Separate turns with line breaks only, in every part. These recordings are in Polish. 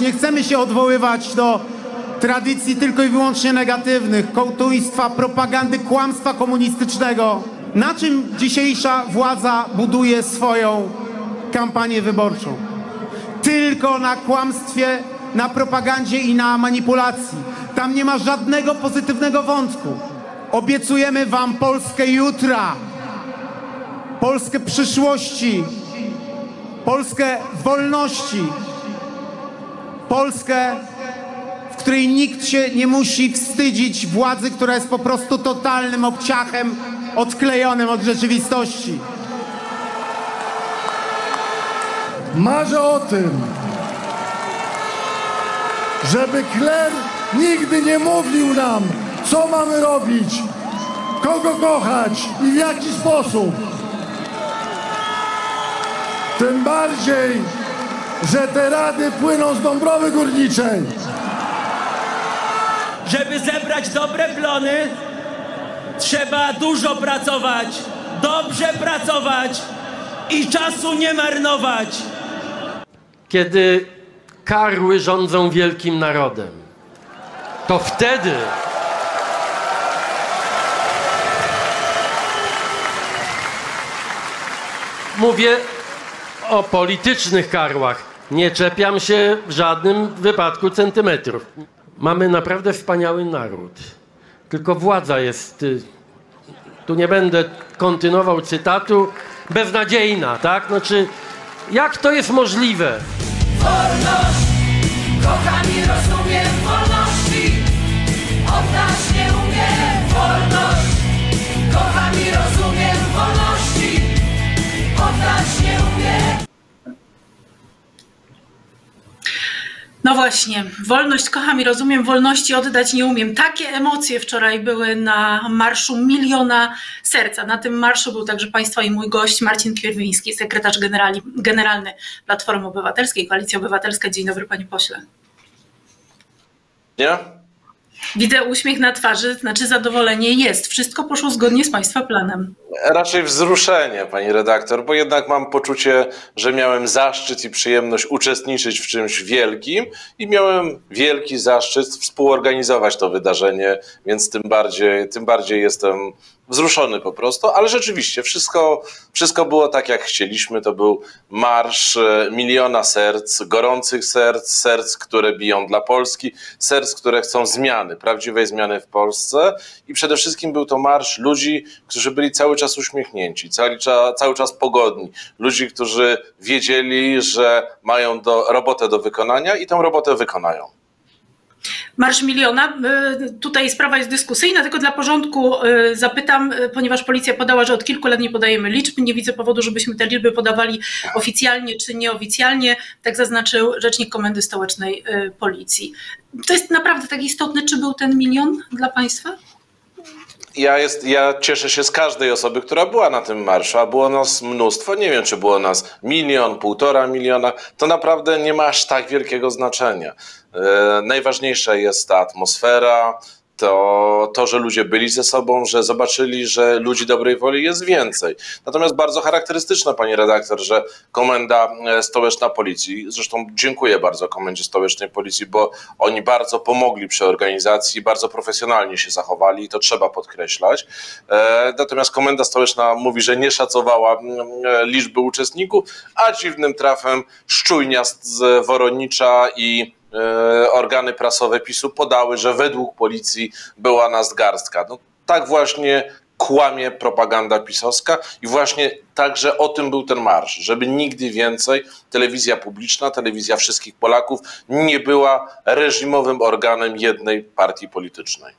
Nie chcemy się odwoływać do tradycji tylko i wyłącznie negatywnych, kołtuństwa, propagandy, kłamstwa komunistycznego. Na czym dzisiejsza władza buduje swoją kampanię wyborczą? Tylko na kłamstwie, na propagandzie i na manipulacji. Tam nie ma żadnego pozytywnego wątku. Obiecujemy wam Polskę jutra, Polskę przyszłości, Polskę wolności, Polskę, w której nikt się nie musi wstydzić władzy, która jest po prostu totalnym obciachem odklejonym od rzeczywistości.
Marzę o tym, żeby kler nigdy nie mówił nam, co mamy robić, kogo kochać i w jaki sposób. Tym bardziej, że te rady płyną z Dąbrowy Górniczej.
Żeby zebrać dobre plony, trzeba dużo pracować, dobrze pracować i czasu nie marnować.
kiedy karły rządzą wielkim narodem. To wtedy mówię o politycznych karłach. Nie czepiam się w żadnym wypadku centymetrów. Mamy naprawdę wspaniały naród. Tylko władza jest. y, Tu nie będę kontynuował cytatu. Beznadziejna, tak? Znaczy, jak to jest możliwe?
Wolność, kocham i rozumiem
właśnie, wolność kocham i rozumiem, wolności oddać nie umiem. Takie emocje wczoraj były na marszu Miliona Serca. Na tym marszu był także Państwa i mój gość Marcin Kierwiński, sekretarz generali, generalny Platformy Obywatelskiej, Koalicji Obywatelska. Dzień dobry Panie Pośle.
Nie?
Widzę uśmiech na twarzy, znaczy zadowolenie jest. Wszystko poszło zgodnie z Państwa planem.
Raczej wzruszenie, pani redaktor, bo jednak mam poczucie, że miałem zaszczyt i przyjemność uczestniczyć w czymś wielkim i miałem wielki zaszczyt współorganizować to wydarzenie, więc tym bardziej, tym bardziej jestem wzruszony po prostu, ale rzeczywiście wszystko, wszystko było tak, jak chcieliśmy. To był marsz e, miliona serc, gorących serc, serc, które biją dla Polski, serc, które chcą zmiany, prawdziwej zmiany w Polsce i przede wszystkim był to marsz ludzi, którzy byli cały czas uśmiechnięci, cały, cały czas pogodni, ludzi, którzy wiedzieli, że mają do, robotę do wykonania i tę robotę wykonają.
Marsz Miliona. y, Tutaj sprawa jest dyskusyjna, tylko dla porządku y, zapytam, y, ponieważ policja podała, że od kilku lat nie podajemy liczb. Nie widzę powodu, żebyśmy te liczby podawali oficjalnie czy nieoficjalnie. Tak zaznaczył rzecznik Komendy Stołecznej Policji. To jest naprawdę tak istotne, czy był ten milion dla Państwa?
Ja, jest, ja cieszę się z każdej osoby, która była na tym marszu, a było nas mnóstwo. Nie wiem, czy było nas milion, półtora miliona. To naprawdę nie ma aż tak wielkiego znaczenia. E, najważniejsza jest ta atmosfera, to, to, że ludzie byli ze sobą, że zobaczyli, że ludzi dobrej woli jest więcej. Natomiast bardzo charakterystyczne, pani redaktor, że Komenda e, Stołeczna Policji, zresztą dziękuję bardzo Komendzie Stołecznej Policji, bo oni bardzo pomogli przy organizacji, bardzo profesjonalnie się zachowali i to trzeba podkreślać. E, Natomiast Komenda Stołeczna mówi, że nie szacowała mm, e, liczby uczestników, a dziwnym trafem Szczujnia z- Woronicza i organy prasowe PiSu podały, że według policji była nas garstka. No, tak właśnie kłamie propaganda pisowska i właśnie także o tym był ten marsz, żeby nigdy więcej telewizja publiczna, telewizja wszystkich Polaków nie była reżimowym organem jednej partii politycznej.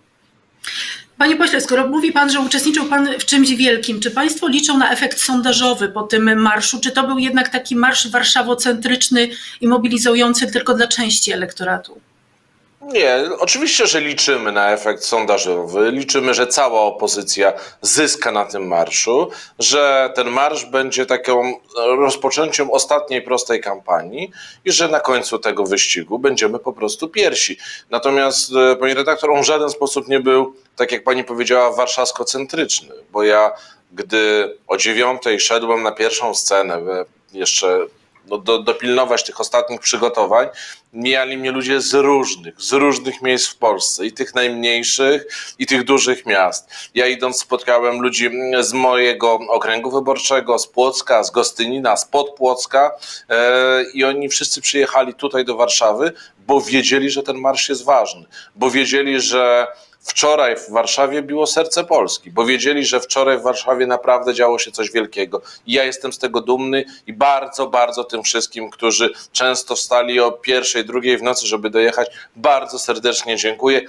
Panie pośle, skoro mówi Pan, że uczestniczył Pan w czymś wielkim, czy Państwo liczą na efekt sondażowy po tym marszu? Czy to był jednak taki marsz warszawocentryczny i mobilizujący tylko dla części elektoratu?
Nie, oczywiście, że liczymy na efekt sondażowy, liczymy, że cała opozycja zyska na tym marszu, że ten marsz będzie taką rozpoczęciem ostatniej prostej kampanii i że na końcu tego wyścigu będziemy po prostu pierwsi. Natomiast, e, pani redaktor, on w żaden sposób nie był, tak jak pani powiedziała, warszawsko-centryczny, bo ja, gdy o dziewiątej szedłem na pierwszą scenę, we- jeszcze do, do, dopilnować tych ostatnich przygotowań, mijali mnie ludzie z różnych, z różnych miejsc w Polsce, i tych najmniejszych, i tych dużych miast. Ja idąc spotkałem ludzi z mojego okręgu wyborczego, z Płocka, z Gostynina, z Podpłocka e, i oni wszyscy przyjechali tutaj do Warszawy, bo wiedzieli, że ten marsz jest ważny, bo wiedzieli, że Wczoraj w Warszawie biło serce Polski, bo wiedzieli, że wczoraj w Warszawie naprawdę działo się coś wielkiego. I ja jestem z tego dumny i bardzo, bardzo tym wszystkim, którzy często wstali o pierwszej, drugiej w nocy, żeby dojechać, bardzo serdecznie dziękuję.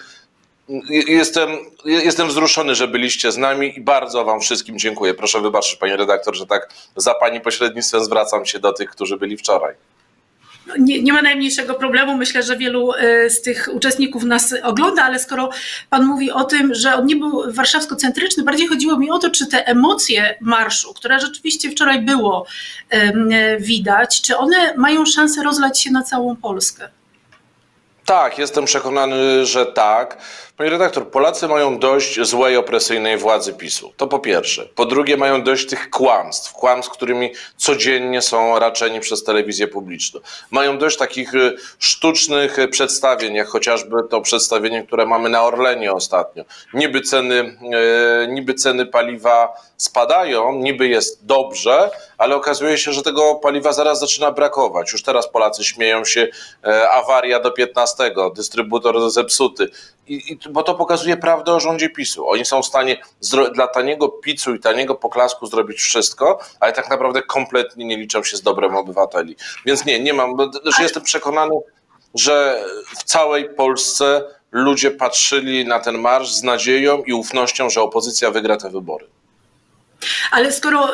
Jestem, jestem wzruszony, że byliście z nami i bardzo Wam wszystkim dziękuję. Proszę wybaczyć, Panie redaktor, że tak za Pani pośrednictwem zwracam się do tych, którzy byli wczoraj
nie, nie, ma najmniejszego problemu. Myślę, że wielu e, z tych uczestników nas ogląda, ale skoro Pan mówi o tym, że on nie był warszawsko-centryczny, bardziej chodziło mi o to, czy te emocje marszu, które rzeczywiście wczoraj było widać, czy one mają szansę rozlać się na całą Polskę?
Tak, jestem przekonany, że tak. Panie redaktor, Polacy mają dość złej, opresyjnej władzy PiSu. To po pierwsze. Po drugie, mają dość tych kłamstw, kłamstw, którymi codziennie są raczeni przez telewizję publiczną. Mają dość takich y, sztucznych przedstawień, jak chociażby to przedstawienie, które mamy na Orlenie ostatnio. Niby ceny, yy, niby ceny paliwa spadają, niby jest dobrze, ale okazuje się, że tego paliwa zaraz zaczyna brakować. Już teraz Polacy śmieją się, awaria do 15, dystrybutor zepsuty. I, i, bo to pokazuje prawdę o rządzie PiSu. Oni są w stanie dla taniego picu i taniego poklasku zrobić wszystko, ale tak naprawdę kompletnie nie liczą się z dobrem obywateli. Więc nie, nie mam, że jestem przekonany, że w całej Polsce ludzie patrzyli na ten marsz z nadzieją i ufnością, że opozycja wygra te wybory.
Ale skoro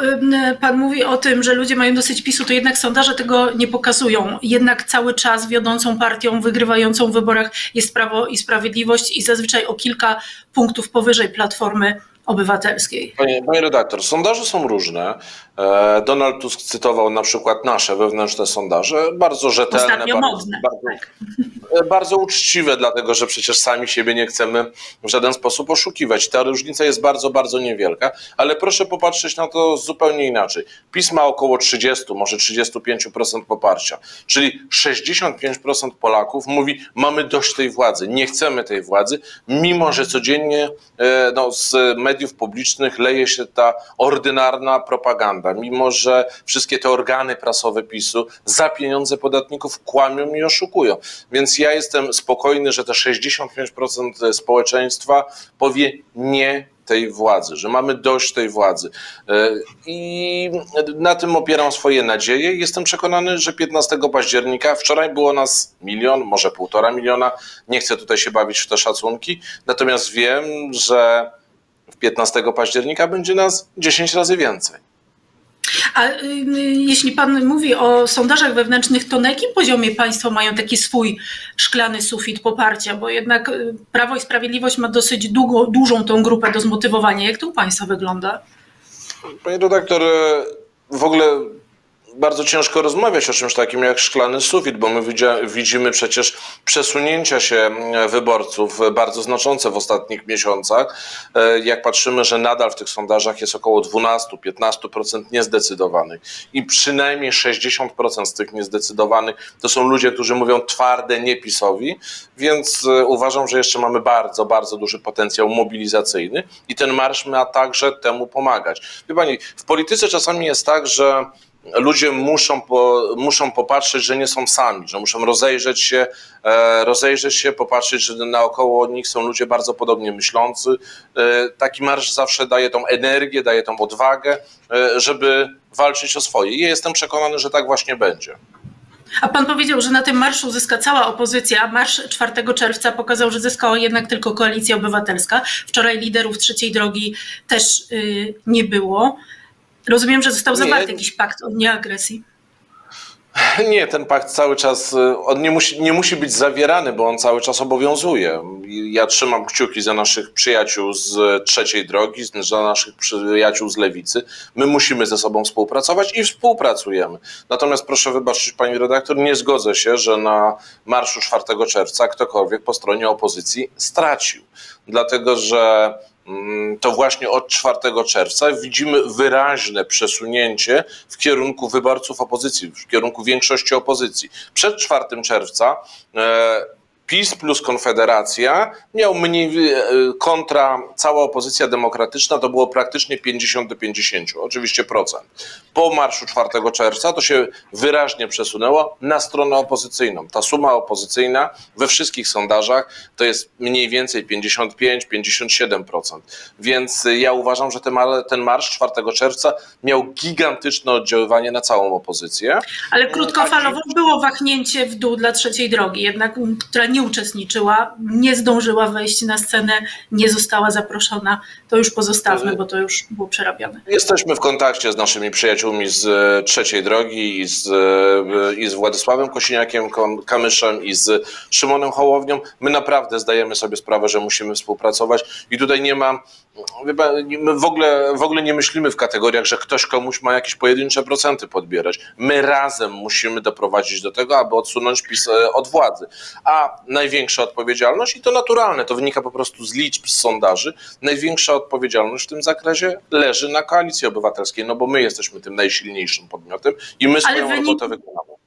pan mówi o tym, że ludzie mają dosyć PiSu, to jednak sondaże tego nie pokazują. Jednak cały czas wiodącą partią wygrywającą w wyborach jest Prawo i Sprawiedliwość i zazwyczaj o kilka punktów powyżej Platformy Obywatelskiej.
Panie, panie redaktor, sondaże są różne. E, Donald Tusk cytował na przykład nasze wewnętrzne sondaże, bardzo rzetelne,
Ostatnio
bardzo,
modne.
Bardzo,
tak.
E, bardzo uczciwe, dlatego że przecież sami siebie nie chcemy w żaden sposób oszukiwać. Ta różnica jest bardzo, bardzo niewielka, ale proszę popatrzeć na to zupełnie inaczej. PiS ma około 30, może 35% poparcia, czyli 65% Polaków mówi, mamy dość tej władzy, nie chcemy tej władzy, mimo że codziennie e, no, z mediów publicznych leje się ta ordynarna propaganda mimo że wszystkie te organy prasowe PiSu za pieniądze podatników kłamią i oszukują. Więc ja jestem spokojny, że te 65% społeczeństwa powie nie tej władzy, że mamy dość tej władzy. E, I na tym opieram swoje nadzieje. Jestem przekonany, że 15 października, wczoraj było nas milion, może półtora miliona, nie chcę tutaj się bawić w te szacunki, natomiast wiem, że 15 października będzie nas 10 razy więcej.
A y, jeśli pan mówi o sondażach wewnętrznych, to na jakim poziomie państwo mają taki swój szklany sufit poparcia? Bo jednak y, Prawo i Sprawiedliwość ma dosyć długo, dużą tą grupę do zmotywowania. Jak to u państwa wygląda?
Panie redaktor, w ogóle bardzo ciężko rozmawiać o czymś takim jak szklany sufit, bo my widzimy przecież przesunięcia się mm, wyborców bardzo znaczące w ostatnich miesiącach. E, jak patrzymy, że nadal w tych sondażach jest około 12-15% niezdecydowanych i przynajmniej 60% z tych niezdecydowanych to są ludzie, którzy mówią twarde niepisowi, więc e, uważam, że jeszcze mamy bardzo, bardzo duży potencjał mobilizacyjny i ten marsz ma także temu pomagać. Wie pani, w polityce czasami jest tak, że ludzie muszą, po, muszą popatrzeć, że nie są sami, że muszą rozejrzeć się, e, rozejrzeć się, popatrzeć, że naokoło nich są ludzie bardzo podobnie myślący. E, taki marsz zawsze daje tą energię, daje tą odwagę, e, żeby walczyć o swoje. I jestem przekonany, że tak właśnie będzie.
A pan powiedział, że na tym marszu zyska cała opozycja. Marsz 4 czerwca pokazał, że zyskała jednak tylko koalicja obywatelska. Wczoraj liderów trzeciej drogi też yy, nie było. Rozumiem, że został zawarty nie. jakiś pakt o nieagresji.
Nie, ten pakt cały czas, y, on nie musi, nie musi być zawierany, bo on cały czas obowiązuje. Ja trzymam kciuki za naszych przyjaciół z trzeciej drogi, za naszych przyjaciół z lewicy. My musimy ze sobą współpracować i współpracujemy. Natomiast proszę wybaczyć, pani redaktor, nie zgodzę się, że na marszu 4 czerwca ktokolwiek po stronie opozycji stracił. Dlatego, że to właśnie od 4 czerwca widzimy wyraźne przesunięcie w kierunku wyborców opozycji, w kierunku większości opozycji. Przed 4 czerwca e, PiS plus Konfederacja miał mniej e, kontra cała opozycja demokratyczna, to było praktycznie 50 do 50, oczywiście procent. Po marszu 4 czerwca to się wyraźnie przesunęło na stronę opozycyjną. Ta suma opozycyjna we wszystkich sondażach to jest mniej więcej 55-57%. Więc ja uważam, że ten, mar- ten marsz 4 czerwca miał gigantyczne oddziaływanie na całą opozycję.
Ale krótkofalowo było wahnięcie w dół dla trzeciej drogi, jednak która nie uczestniczyła, nie zdążyła wejść na scenę, nie została zaproszona. To już pozostawmy, bo to już było przerabiane.
Jesteśmy w kontakcie z naszymi przyjaciółmi z e, Trzeciej Drogi i z, e, i z Władysławem Kosiniakiem Kamyszem i z Szymonem Hołownią. My naprawdę zdajemy sobie sprawę, że musimy współpracować i tutaj nie ma, my w ogóle, w ogóle nie myślimy w kategoriach, że ktoś komuś ma jakieś pojedyncze procenty podbierać. My razem musimy doprowadzić do tego, aby odsunąć PiS e, od władzy. A największa odpowiedzialność, i to naturalne, to wynika po prostu z liczb, z sondaży, największa odpowiedzialność w tym zakresie leży na Koalicji Obywatelskiej, no bo my jesteśmy tym najsilniejszym podmiotem i my swoją
wynik-
robotę wykonamy.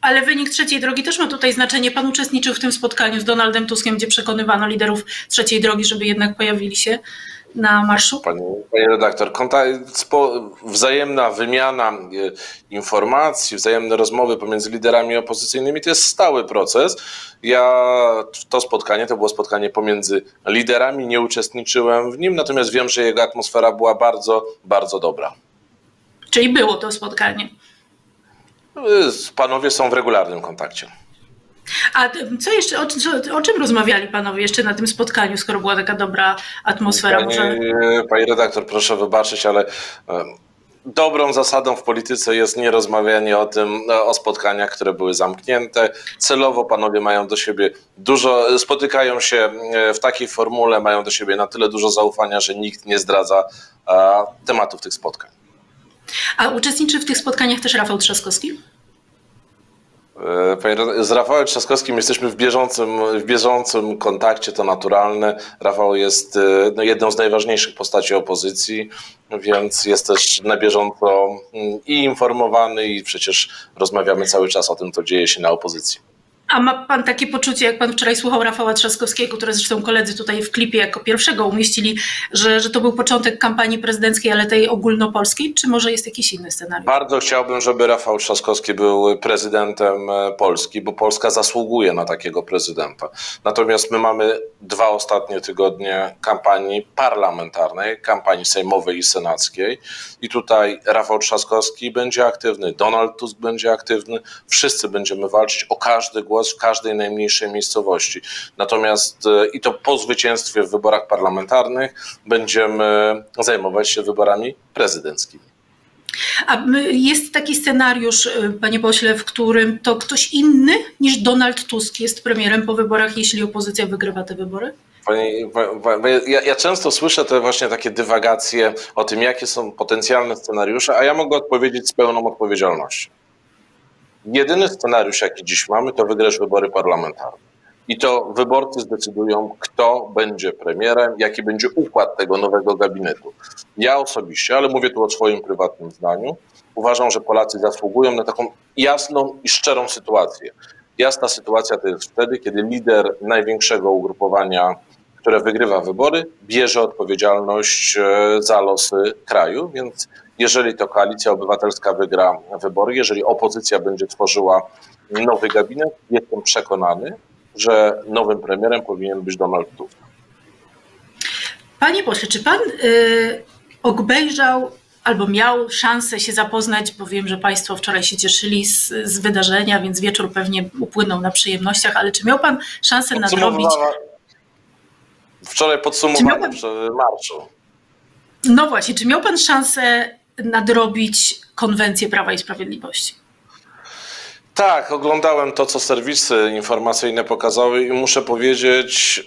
Ale wynik trzeciej drogi też ma tutaj znaczenie. Pan uczestniczył w tym spotkaniu z Donaldem Tuskiem, gdzie przekonywano liderów trzeciej drogi, żeby jednak pojawili się na marszu.
Pani, pani redaktor, wzajemna wymiana e, informacji, wzajemne rozmowy pomiędzy liderami opozycyjnymi to jest stały proces. Ja to spotkanie to było spotkanie pomiędzy liderami, nie uczestniczyłem w nim, natomiast wiem, że jego atmosfera była bardzo, bardzo dobra.
Czyli było to spotkanie.
E, Panowie są w regularnym kontakcie.
A co jeszcze, o, o czym rozmawiali panowie jeszcze na tym spotkaniu, skoro była taka dobra atmosfera?
Pani,
Może...
pani redaktor, proszę wybaczyć, ale dobrą zasadą w polityce jest nie rozmawianie o tym, no, o spotkaniach, które były zamknięte. Celowo panowie mają do siebie dużo, spotykają się e, w takiej formule, mają do siebie na tyle dużo zaufania, że nikt nie zdradza a, tematów tych spotkań.
A uczestniczy w tych spotkaniach też Rafał Trzaskowski?
Panie, z Rafałem Trzaskowskim jesteśmy w bieżącym, w bieżącym kontakcie, to naturalne. Rafał jest e, no, jedną z najważniejszych postaci opozycji, więc jest też na bieżąco mm, i informowany i przecież rozmawiamy cały czas o tym, co dzieje się na opozycji.
A ma pan takie poczucie, jak pan wczoraj słuchał Rafała Trzaskowskiego, które zresztą koledzy tutaj w klipie jako pierwszego umieścili, że, że to był początek kampanii prezydenckiej, ale tej ogólnopolskiej, czy może jest jakiś inny scenariusz?
Bardzo chciałbym, żeby Rafał Trzaskowski był prezydentem e, Polski, bo Polska zasługuje na takiego prezydenta. Natomiast my mamy dwa ostatnie tygodnie kampanii parlamentarnej, kampanii sejmowej i senackiej. I tutaj Rafał Trzaskowski będzie aktywny, Donald Tusk będzie aktywny, wszyscy będziemy walczyć o każdy głos w każdej najmniejszej miejscowości. Natomiast e, i to po zwycięstwie w wyborach parlamentarnych będziemy zajmować się wyborami prezydenckimi.
A jest taki scenariusz, y, panie pośle, w którym to ktoś inny niż Donald Tusk jest premierem po wyborach, jeśli opozycja wygrywa te wybory?
Pani, pa- pa- ja, ja często słyszę te właśnie takie dywagacje o tym, jakie są potencjalne scenariusze, a ja mogę odpowiedzieć z pełną odpowiedzialnością. Jedyny scenariusz, jaki dziś mamy, to wygrasz wybory parlamentarne. I to wyborcy zdecydują, kto będzie premierem, jaki będzie układ tego nowego gabinetu. Ja osobiście, ale mówię tu o swoim prywatnym zdaniu, uważam, że Polacy zasługują na taką jasną i szczerą sytuację. Jasna sytuacja to jest wtedy, kiedy lider największego ugrupowania, które wygrywa wybory, bierze odpowiedzialność e, za losy kraju. Więc jeżeli to koalicja obywatelska wygra wybory, jeżeli opozycja będzie tworzyła nowy gabinet, jestem przekonany, że nowym premierem powinien być Donald Tusk.
Panie pośle, czy pan y, obejrzał albo miał szansę się zapoznać, bo wiem, że państwo wczoraj się cieszyli z, z wydarzenia, więc wieczór pewnie upłynął na przyjemnościach, ale czy miał pan szansę nadrobić...
Wczoraj podsumowanie
miałem-
przy marszu.
No właśnie, czy miał pan szansę nadrobić konwencję Prawa i Sprawiedliwości?
Tak, oglądałem to, co serwisy informacyjne pokazały i muszę powiedzieć,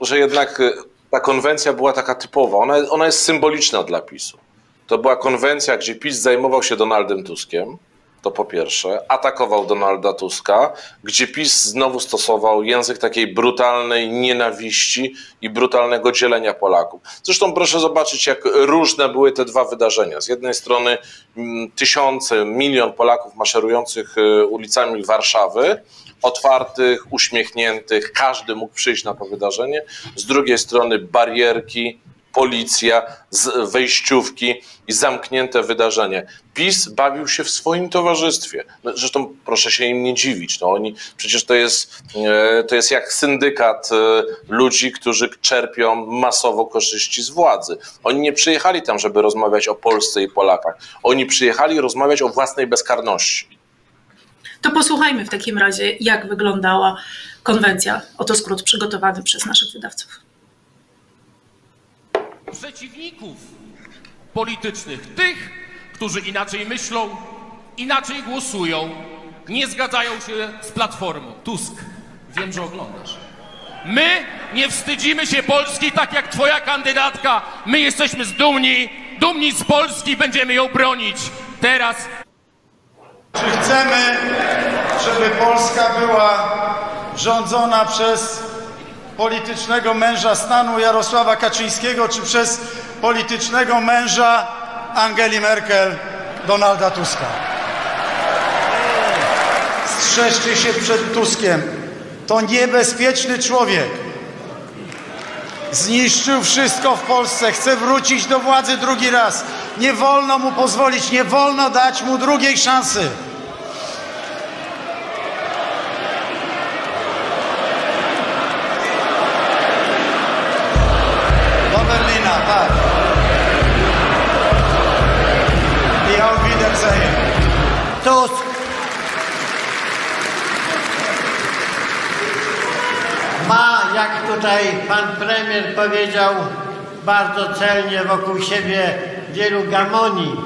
że jednak y, ta konwencja była taka typowa. Ona, ona jest symboliczna dla PiSu. To była konwencja, gdzie PiS zajmował się Donaldem Tuskiem. To po pierwsze, atakował Donalda Tuska, gdzie PiS znowu stosował język takiej brutalnej nienawiści i brutalnego dzielenia Polaków. Zresztą proszę zobaczyć, jak różne były te dwa wydarzenia. Z jednej strony mm, tysiące, milion Polaków maszerujących y, ulicami Warszawy, otwartych, uśmiechniętych, każdy mógł przyjść na to wydarzenie. Z drugiej strony barierki, policja, z wejściówki i zamknięte wydarzenie. PiS bawił się w swoim towarzystwie. No, Zresztą proszę się im nie dziwić. No, oni, przecież to jest, e, to jest jak syndykat e, ludzi, którzy czerpią masowo korzyści z władzy. Oni nie przyjechali tam, żeby rozmawiać o Polsce i Polakach. Oni przyjechali rozmawiać o własnej bezkarności.
To posłuchajmy w takim razie, jak wyglądała konwencja. Oto skrót przygotowany przez naszych wydawców.
Przeciwników politycznych, tych, którzy inaczej myślą, inaczej głosują, nie zgadzają się z Platformą. Tusk, wiem, że oglądasz. My nie wstydzimy się Polski tak jak twoja kandydatka. My jesteśmy zdumni, dumni z Polski będziemy ją bronić. Teraz
Czy chcemy, żeby Polska była rządzona przez politycznego męża stanu Jarosława Kaczyńskiego, czy przez politycznego męża Angeli Merkel, Donalda Tuska? Strzeżcie się przed Tuskiem. To niebezpieczny człowiek. Zniszczył wszystko w Polsce, chce wrócić do władzy drugi raz. Nie wolno mu pozwolić, nie wolno dać mu drugiej szansy.
Jak tutaj pan premier powiedział, bardzo celnie wokół siebie wielu gamoni,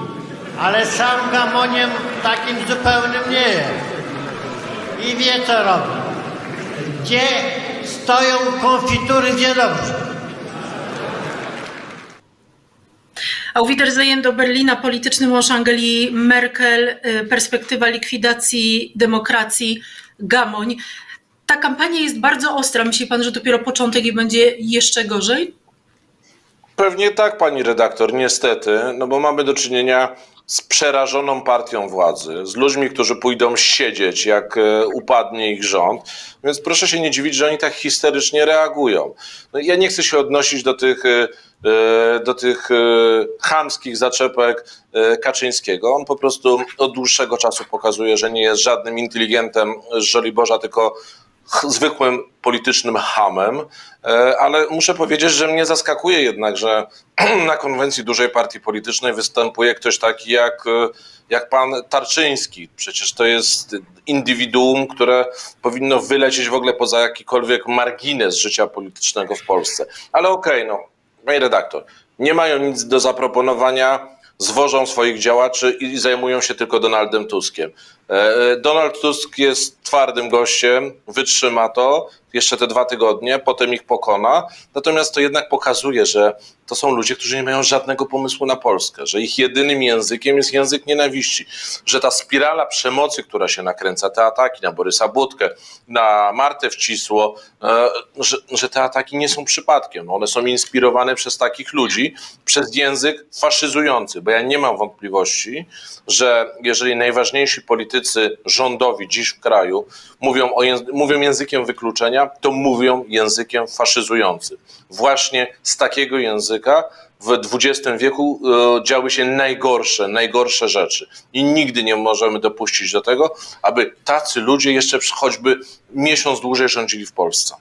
ale sam gamoniem takim zupełnym nie jest. I wie co robi. Gdzie stoją konfitury, wie dobrze.
Auf Wiedersehen do Berlina, polityczny mąż Angeli Merkel, y, perspektywa likwidacji demokracji, gamoń. Ta kampania jest bardzo ostra. Myśli pan, że dopiero początek i będzie jeszcze gorzej?
Pewnie tak, pani redaktor, niestety, no bo mamy do czynienia z przerażoną partią władzy, z ludźmi, którzy pójdą siedzieć, jak e, upadnie ich rząd. Więc proszę się nie dziwić, że oni tak histerycznie reagują. No, ja nie chcę się odnosić do tych, e, e, do tych chamskich zaczepek Kaczyńskiego. On po prostu od dłuższego czasu pokazuje, że nie jest żadnym inteligentem z Żoliborza, tylko zwykłym politycznym hamem, E, ale muszę powiedzieć, że mnie zaskakuje jednak, że na konwencji dużej partii politycznej występuje ktoś taki jak, e, jak pan Tarczyński. Przecież to jest indywiduum, które powinno wylecieć w ogóle poza jakikolwiek margines życia politycznego w Polsce. Ale okej, no, panie redaktor, nie mają nic do zaproponowania, zwożą swoich działaczy i zajmują się tylko Donaldem Tuskiem. E, e, Donald Tusk jest twardym gościem, wytrzyma to jeszcze te dwa tygodnie, potem ich pokona. Natomiast to jednak pokazuje, że to są ludzie, którzy nie mają żadnego pomysłu na Polskę, że ich jedynym językiem jest język nienawiści, że ta spirala przemocy, która się nakręca, te ataki na Borysa Budkę, na Martę Wcisło, e, że, że te ataki nie są przypadkiem. One są inspirowane przez takich ludzi, przez język faszyzujący, bo ja nie mam wątpliwości, że jeżeli najważniejsi politycy rządowi dziś w kraju mówią, o języ- mówią językiem wykluczenia, to mówią językiem faszyzującym. Właśnie z takiego języka w XX wieku e, działy się najgorsze, najgorsze rzeczy. I nigdy nie możemy dopuścić do tego, aby tacy ludzie jeszcze choćby miesiąc dłużej rządzili w Polsce.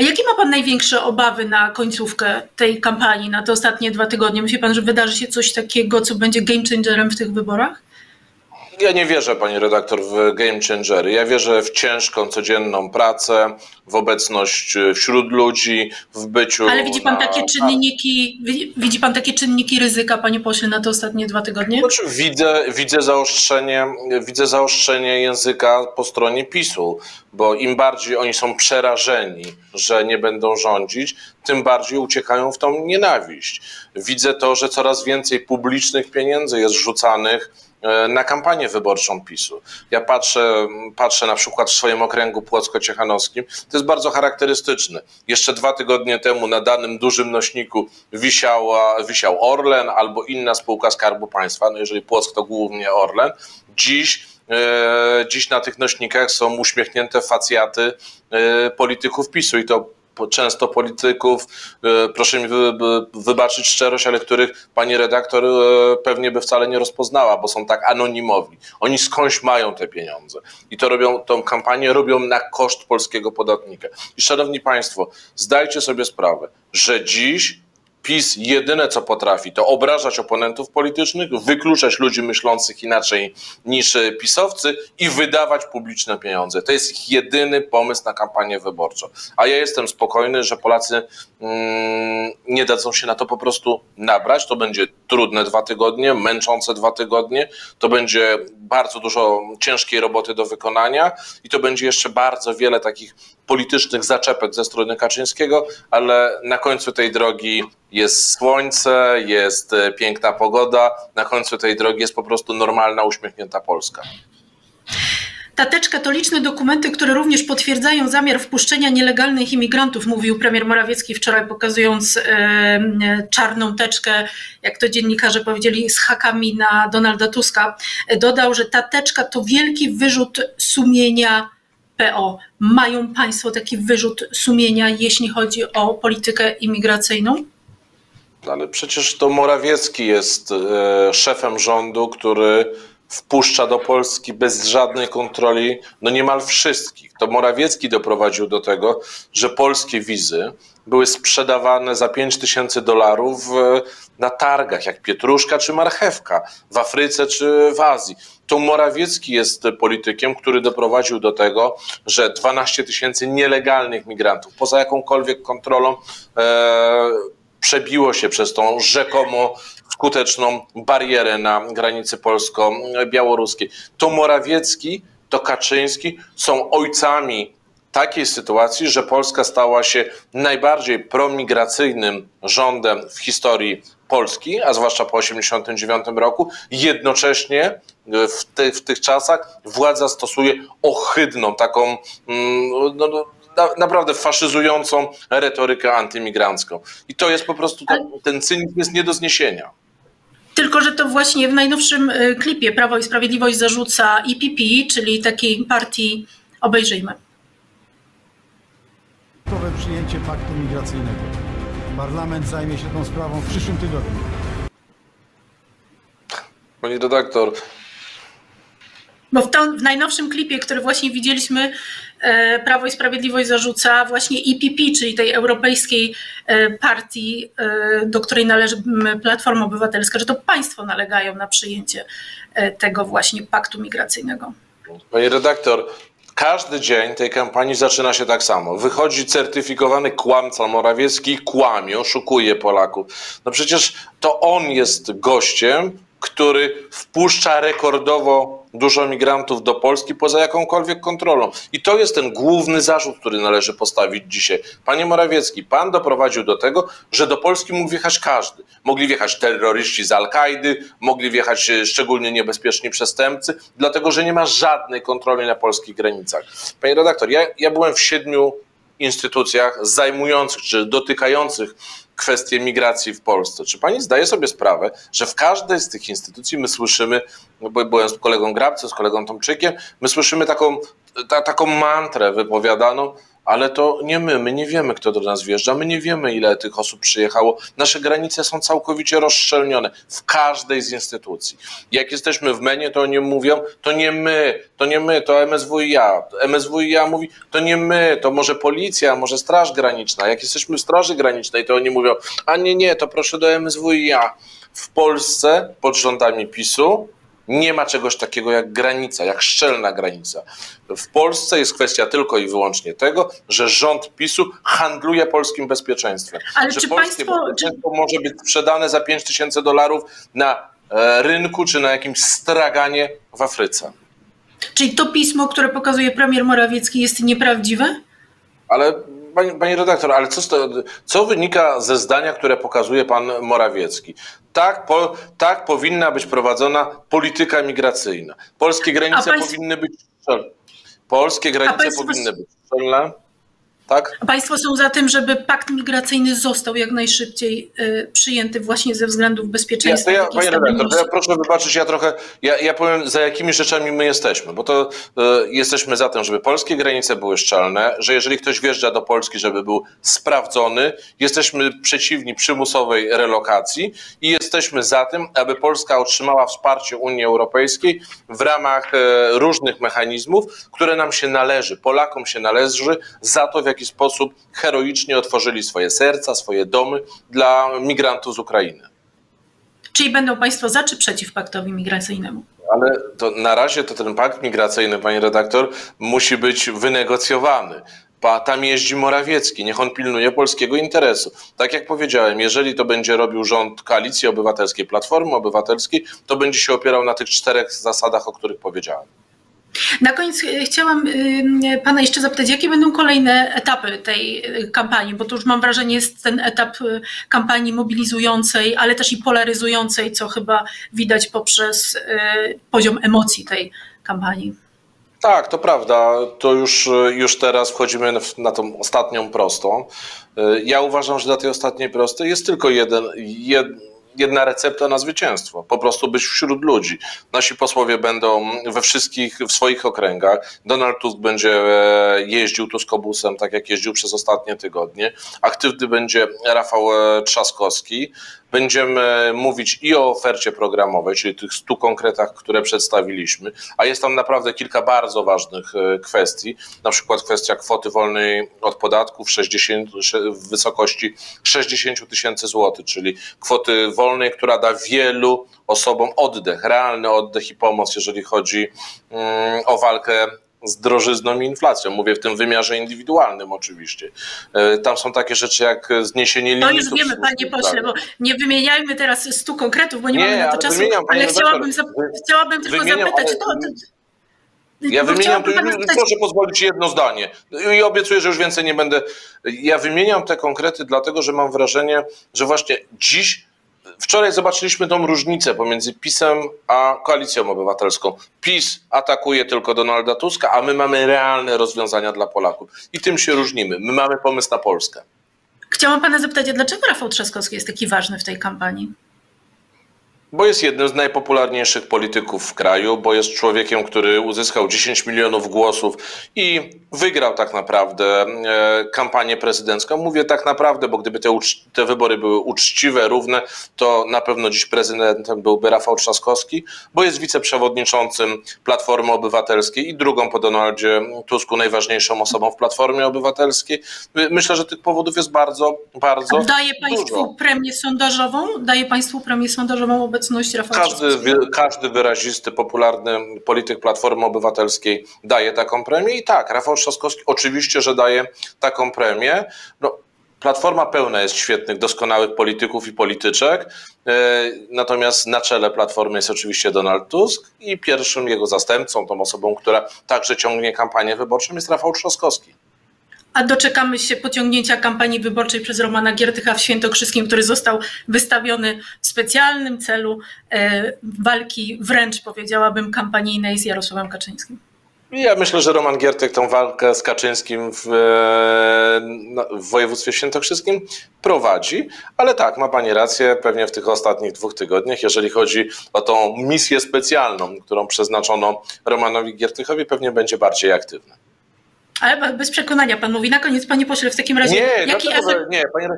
A jakie ma pan największe obawy na końcówkę tej kampanii, na te ostatnie dwa tygodnie? Myśli pan, że wydarzy się coś takiego, co będzie game changerem w tych wyborach?
Ja nie wierzę, pani redaktor, w game changery. Ja wierzę w ciężką, codzienną pracę, w obecność e, wśród ludzi, w byciu.
Ale widzi pan
na-
takie czynniki, wi- widzi pan takie czynniki ryzyka, panie pośle, na te ostatnie dwa tygodnie?
Znaczy, widzę, widzę, zaostrzenie, widzę zaostrzenie języka po stronie PiSu, bo im bardziej oni są przerażeni, że nie będą rządzić, tym bardziej uciekają w tą nienawiść. Widzę to, że coraz więcej publicznych pieniędzy jest rzucanych na kampanię wyborczą PiSu. Ja patrzę, patrzę na przykład w swoim okręgu płocko-ciechanowskim, to jest bardzo charakterystyczne. Jeszcze dwa tygodnie temu na danym dużym nośniku wisiała, wisiał Orlen albo inna spółka Skarbu Państwa, no jeżeli Płock to głównie Orlen. Dziś e, Dziś na tych nośnikach są uśmiechnięte facjaty e, polityków PiSu i to często polityków, e, proszę mi wy, wy- wybaczyć szczerość, ale których pani redaktor e, pewnie by wcale nie rozpoznała, bo są tak anonimowi. Oni skądś mają te pieniądze i to robią, tą kampanię robią na koszt polskiego podatnika. I szanowni państwo, zdajcie sobie sprawę, że dziś PiS jedyne co potrafi, to obrażać oponentów politycznych, wykluczać ludzi myślących inaczej niż pisowcy i wydawać publiczne pieniądze. To jest ich jedyny pomysł na kampanię wyborczą. A ja jestem spokojny, że Polacy mm, nie dadzą się na to po prostu nabrać. To będzie trudne dwa tygodnie, męczące dwa tygodnie. To będzie bardzo dużo ciężkiej roboty do wykonania i to będzie jeszcze bardzo wiele takich politycznych zaczepek ze strony Kaczyńskiego, ale na końcu tej drogi jest słońce, jest e, piękna pogoda, na końcu tej drogi jest po prostu normalna, uśmiechnięta Polska.
Tateczka to liczne dokumenty, które również potwierdzają zamiar wpuszczenia nielegalnych imigrantów, mówił premier Morawiecki wczoraj, pokazując e, czarną teczkę, jak to dziennikarze powiedzieli, z hakami na Donalda Tuska. E, Dodał, że ta teczka to wielki wyrzut sumienia PO. Mają Państwo taki wyrzut sumienia, jeśli chodzi o politykę imigracyjną?
Ale przecież to Morawiecki jest e, szefem rządu, który wpuszcza do Polski bez żadnej kontroli no niemal wszystkich. To Morawiecki doprowadził do tego, że polskie wizy były sprzedawane za 5 tysięcy dolarów e, na targach, jak pietruszka czy marchewka, w Afryce czy w Azji. To Morawiecki jest politykiem, który doprowadził do tego, że 12 tysięcy nielegalnych migrantów, poza jakąkolwiek kontrolą, e, przebiło się przez tą rzekomo skuteczną barierę na granicy polsko-białoruskiej. To Morawiecki, to Kaczyński są ojcami takiej sytuacji, że Polska stała się najbardziej promigracyjnym rządem w historii Polski, a zwłaszcza po 1989 roku. Jednocześnie w, ty, w tych czasach władza stosuje ohydną, taką mm, no, no, na, naprawdę faszyzującą retorykę antymigrancką. I to jest po prostu, ten, ten cynizm jest nie do zniesienia.
Tylko, że to właśnie w najnowszym y, klipie Prawo i Sprawiedliwość zarzuca EPP, czyli takiej partii, obejrzyjmy.
Gotowe przyjęcie paktu migracyjnego. Parlament zajmie się tą sprawą w przyszłym tygodniu.
Pani redaktor,
Bo w, to, w najnowszym klipie, który właśnie widzieliśmy, e, Prawo i Sprawiedliwość zarzuca właśnie EPP, czyli tej europejskiej e, partii, e, do której należy Platforma Obywatelska, że to państwo nalegają na przyjęcie e, tego właśnie paktu migracyjnego.
Pani redaktor, każdy dzień tej kampanii zaczyna się tak samo. Wychodzi certyfikowany kłamca Morawiecki, kłamie, oszukuje Polaków. No przecież to on jest gościem, który wpuszcza rekordowo dużo migrantów do Polski poza jakąkolwiek kontrolą. I to jest ten główny zarzut, który należy postawić dzisiaj. Panie Morawiecki, pan doprowadził do tego, że do Polski mógł wjechać każdy. Mogli wjechać terroryści z Al-Kaidy, mogli wjechać e, szczególnie niebezpieczni przestępcy, dlatego że nie ma żadnej kontroli na polskich granicach. Panie redaktor, ja, ja byłem w siedmiu instytucjach zajmujących czy dotykających kwestie migracji w Polsce. Czy pani zdaje sobie sprawę, że w każdej z tych instytucji my słyszymy, no bo byłem z kolegą Grabcem, z kolegą Tomczykiem, my słyszymy taką, ta, taką mantrę wypowiadaną, ale to nie my, my nie wiemy, kto do nas wjeżdża, my nie wiemy, ile tych osób przyjechało. Nasze granice są całkowicie rozszczelnione w każdej z instytucji. Jak jesteśmy w menie, to oni mówią, to nie my, to nie my, to MSWiA. MSWiA mówi, to nie my, to może policja, może Straż Graniczna. Jak jesteśmy w Straży Granicznej, to oni mówią, a nie, nie, to proszę do MSWiA. W Polsce pod rządami PiSu nie ma czegoś takiego jak granica, jak szczelna granica. W Polsce jest kwestia tylko i wyłącznie tego, że rząd PiSu handluje polskim bezpieczeństwem.
Ale
że
czy
polskie
państwo-
bezpieczeństwo może być sprzedane za 5 tysięcy dolarów na e, rynku czy na jakimś straganie w Afryce.
Czyli to pismo, które pokazuje premier Morawiecki jest nieprawdziwe?
Ale Pani, pani redaktor, ale co, co wynika ze zdania, które pokazuje pan Morawiecki? Tak, po, tak powinna być prowadzona polityka migracyjna. Polskie granice
państw-
powinny być szczelne. Polskie granice
państwo-
powinny być szczelne. Tak?
Państwo są za tym, żeby pakt migracyjny został jak najszybciej y, przyjęty właśnie ze względów
Ja,
bezpieczeństwa.
ja,
takiej
panie redaktor, to ja proszę wybaczyć, ja trochę, ja, ja powiem za jakimi rzeczami my jesteśmy, bo to e, jesteśmy za tym, żeby polskie granice były szczelne, że jeżeli ktoś wjeżdża do Polski, żeby był sprawdzony, jesteśmy przeciwni przymusowej relokacji i jesteśmy za tym, aby Polska otrzymała wsparcie Unii Europejskiej w ramach e, różnych mechanizmów, które nam się należy, Polakom się należy za to, w jaki sposób heroicznie otworzyli swoje serca, swoje domy dla migrantów z Ukrainy.
Czyli będą Państwo za czy przeciw paktowi migracyjnemu?
Ale to na razie to ten pakt migracyjny, pani redaktor, musi być wynegocjowany. Pa, tam jeździ Morawiecki, niech on pilnuje polskiego interesu. Tak jak powiedziałem, jeżeli to będzie robił rząd Koalicji Obywatelskiej, Platformy Obywatelskiej, to będzie się opierał na tych czterech zasadach, o których powiedziałem.
Na koniec y, chciałam y, Pana jeszcze zapytać, jakie będą kolejne etapy tej y, kampanii, bo to już mam wrażenie jest ten etap kampanii mobilizującej, ale też i polaryzującej, co chyba widać poprzez poziom emocji tej kampanii.
Tak, to prawda. To już, już teraz wchodzimy na tą ostatnią prostą. Ja uważam, że dla tej ostatniej prostej jest tylko jeden, jed, jedna recepta na zwycięstwo. Po prostu być wśród ludzi. Nasi posłowie będą we wszystkich, w swoich okręgach. Donald Tusk będzie e, jeździł tuskobusem, tak jak jeździł przez ostatnie tygodnie. Aktywny będzie Rafał e, Trzaskowski. Będziemy mówić i o ofercie programowej, czyli tych 100 konkretach, które przedstawiliśmy, a jest tam naprawdę kilka bardzo ważnych e, kwestii, na przykład kwestia kwoty wolnej od podatków 60, w wysokości 60 tysięcy złotych, czyli kwoty wolnej, która da wielu osobom oddech, realny oddech i pomoc, jeżeli chodzi mm, o walkę z drożyzną i inflacją. Mówię w tym wymiarze indywidualnym oczywiście. E, Tam są takie rzeczy jak zniesienie
No
limitów.
już wiemy, panie pośle, bo
zdrowia.
nie wymieniajmy teraz stu konkretów, bo nie,
Nie,
mamy na to czasu,
wymieniam,
ale chciałabym, zap- chciałabym tylko
Wymieniam,
zapytać,
ale-
to, to,
Ja
bo
wymieniam,
zapytać-
proszę pozwolić jedno zdanie i obiecuję, że już więcej nie będę. Ja wymieniam te konkrety dlatego, że mam wrażenie, że właśnie dziś, wczoraj zobaczyliśmy tą różnicę pomiędzy PiSem a Koalicją Obywatelską. PiS atakuje tylko Donalda Tuska, a my mamy realne rozwiązania dla Polaków. I tym się różnimy. My mamy pomysł na Polskę.
Chciałam pana zapytać, dlaczego Rafał Trzaskowski jest taki ważny w tej kampanii?
Bo jest jednym z najpopularniejszych polityków w kraju, bo jest człowiekiem, który uzyskał 10 milionów głosów i wygrał tak naprawdę e, kampanię prezydencką. Mówię tak naprawdę, bo gdyby te, te wybory były uczciwe, równe, to na pewno dziś prezydentem byłby Rafał Trzaskowski, bo jest wiceprzewodniczącym Platformy Obywatelskiej i drugą po Donaldzie Tusku najważniejszą osobą w Platformie Obywatelskiej. My- Myślę, że tych powodów jest bardzo, bardzo
Daje państwu
dużo.
premię sondażową? Daje państwu premię sondażową obecność Rafała
Każdy, wy- każdy wyrazisty, popularny polityk Platformy Obywatelskiej daje taką premię i tak, Rafał Trzaskowski oczywiście, że daje taką premię. No, Platforma pełna jest świetnych, doskonałych polityków i polityczek, e, natomiast na czele Platformy jest oczywiście Donald Tusk i pierwszym jego zastępcą, tą osobą, która także ciągnie kampanię wyborczą jest Rafał Trzaskowski.
A doczekamy się pociągnięcia kampanii wyborczej przez Romana Giertycha w Świętokrzyskim, który został wystawiony w specjalnym celu e, walki wręcz, powiedziałabym, kampanijnej z Jarosławem Kaczyńskim.
Ja myślę, że Roman Giertek tą walkę z Kaczyńskim w, e, no, w województwie świętokrzyskim prowadzi, ale tak, ma Pani rację, pewnie w tych ostatnich dwóch tygodniach, jeżeli chodzi o tą misję specjalną, którą przeznaczono Romanowi Giertychowi, pewnie będzie bardziej aktywny.
Ale bez przekonania pan mówi. Na koniec, panie pośle, w takim razie,
Nie,
jaki
dlaczego,
efekt...
nie, panie,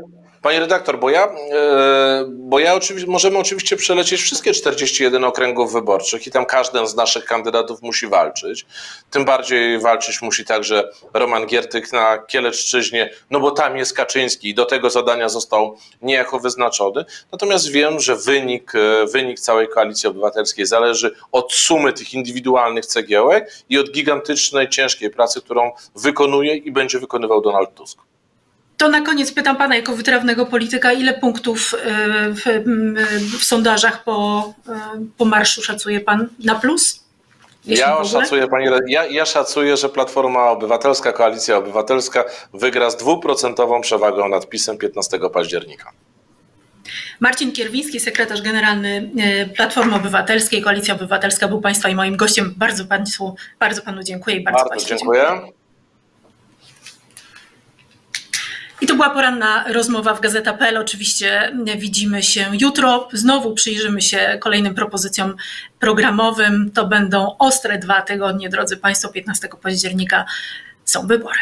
panie redaktor, bo ja, e, bo ja oczywiście, możemy oczywiście przelecieć wszystkie 41 okręgów wyborczych i tam każdy z naszych kandydatów musi walczyć. Tym bardziej walczyć musi także Roman Giertyk na Kieleczczyźnie, no bo tam jest Kaczyński i do tego zadania został niejako wyznaczony. Natomiast wiem, że wynik, e, wynik całej koalicji obywatelskiej zależy od sumy tych indywidualnych cegiełek i od gigantycznej, ciężkiej pracy, którą wykonuje i będzie wykonywał Donald Tusk.
To na koniec pytam pana jako wytrawnego polityka, ile punktów e, w, m, w sondażach po, e, po marszu szacuje pan na plus? Jeśli
Ja szacuję, pani, ja, ja szacuję, że Platforma Obywatelska, Koalicja Obywatelska wygra z dwuprocentową przewagą nad PiSem 15 października.
Marcin Kierwiński, sekretarz generalny Platformy Obywatelskiej, Koalicja Obywatelska był Państwa i moim gościem. Bardzo Państwu, bardzo Panu dziękuję i bardzo,
Bardzo
Państwu
dziękuję.
I to była poranna rozmowa w Gazeta.pl. Oczywiście widzimy się jutro. Znowu przyjrzymy się kolejnym propozycjom programowym. To będą ostre dwa tygodnie, drodzy Państwo. 15 października są wybory.